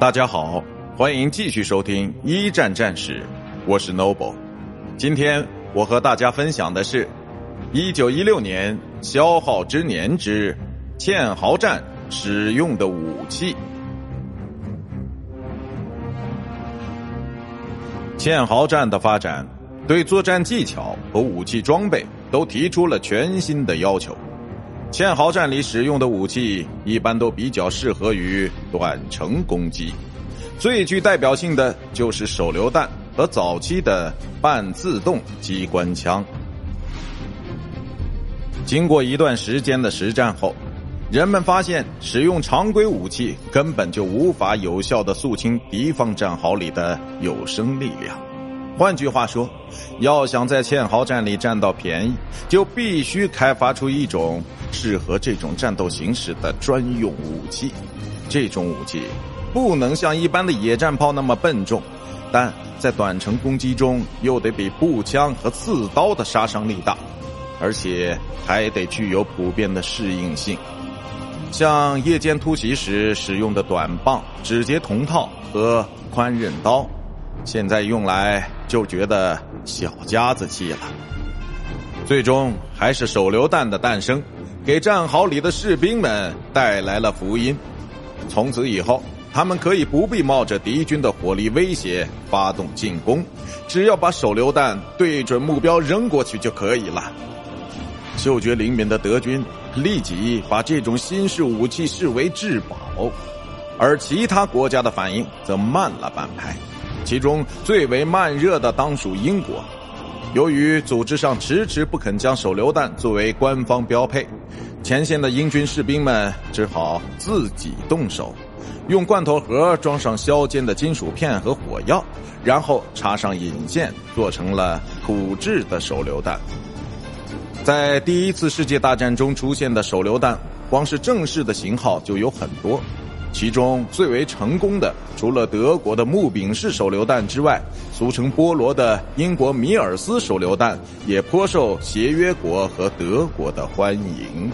大家好，欢迎继续收听一战战史，我是 Noble。今天我和大家分享的是，一九一六年消耗之年之堑壕战使用的武器。堑壕战的发展，对作战技巧和武器装备都提出了全新的要求。堑壕战里使用的武器一般都比较适合于短程攻击，最具代表性的就是手榴弹和早期的半自动机关枪。经过一段时间的实战后，人们发现使用常规武器根本就无法有效的肃清敌方战壕里的有生力量。换句话说，要想在堑壕战里占到便宜，就必须开发出一种适合这种战斗形式的专用武器。这种武器不能像一般的野战炮那么笨重，但在短程攻击中又得比步枪和刺刀的杀伤力大，而且还得具有普遍的适应性。像夜间突袭时使用的短棒、指节铜套和宽刃刀。现在用来就觉得小家子气了。最终还是手榴弹的诞生，给战壕里的士兵们带来了福音。从此以后，他们可以不必冒着敌军的火力威胁发动进攻，只要把手榴弹对准目标扔过去就可以了。嗅觉灵敏的德军立即把这种新式武器视为至宝，而其他国家的反应则慢了半拍。其中最为慢热的当属英国，由于组织上迟迟不肯将手榴弹作为官方标配，前线的英军士兵们只好自己动手，用罐头盒装上削尖的金属片和火药，然后插上引线，做成了土制的手榴弹。在第一次世界大战中出现的手榴弹，光是正式的型号就有很多。其中最为成功的，除了德国的木柄式手榴弹之外，俗称菠萝的英国米尔斯手榴弹也颇受协约国和德国的欢迎。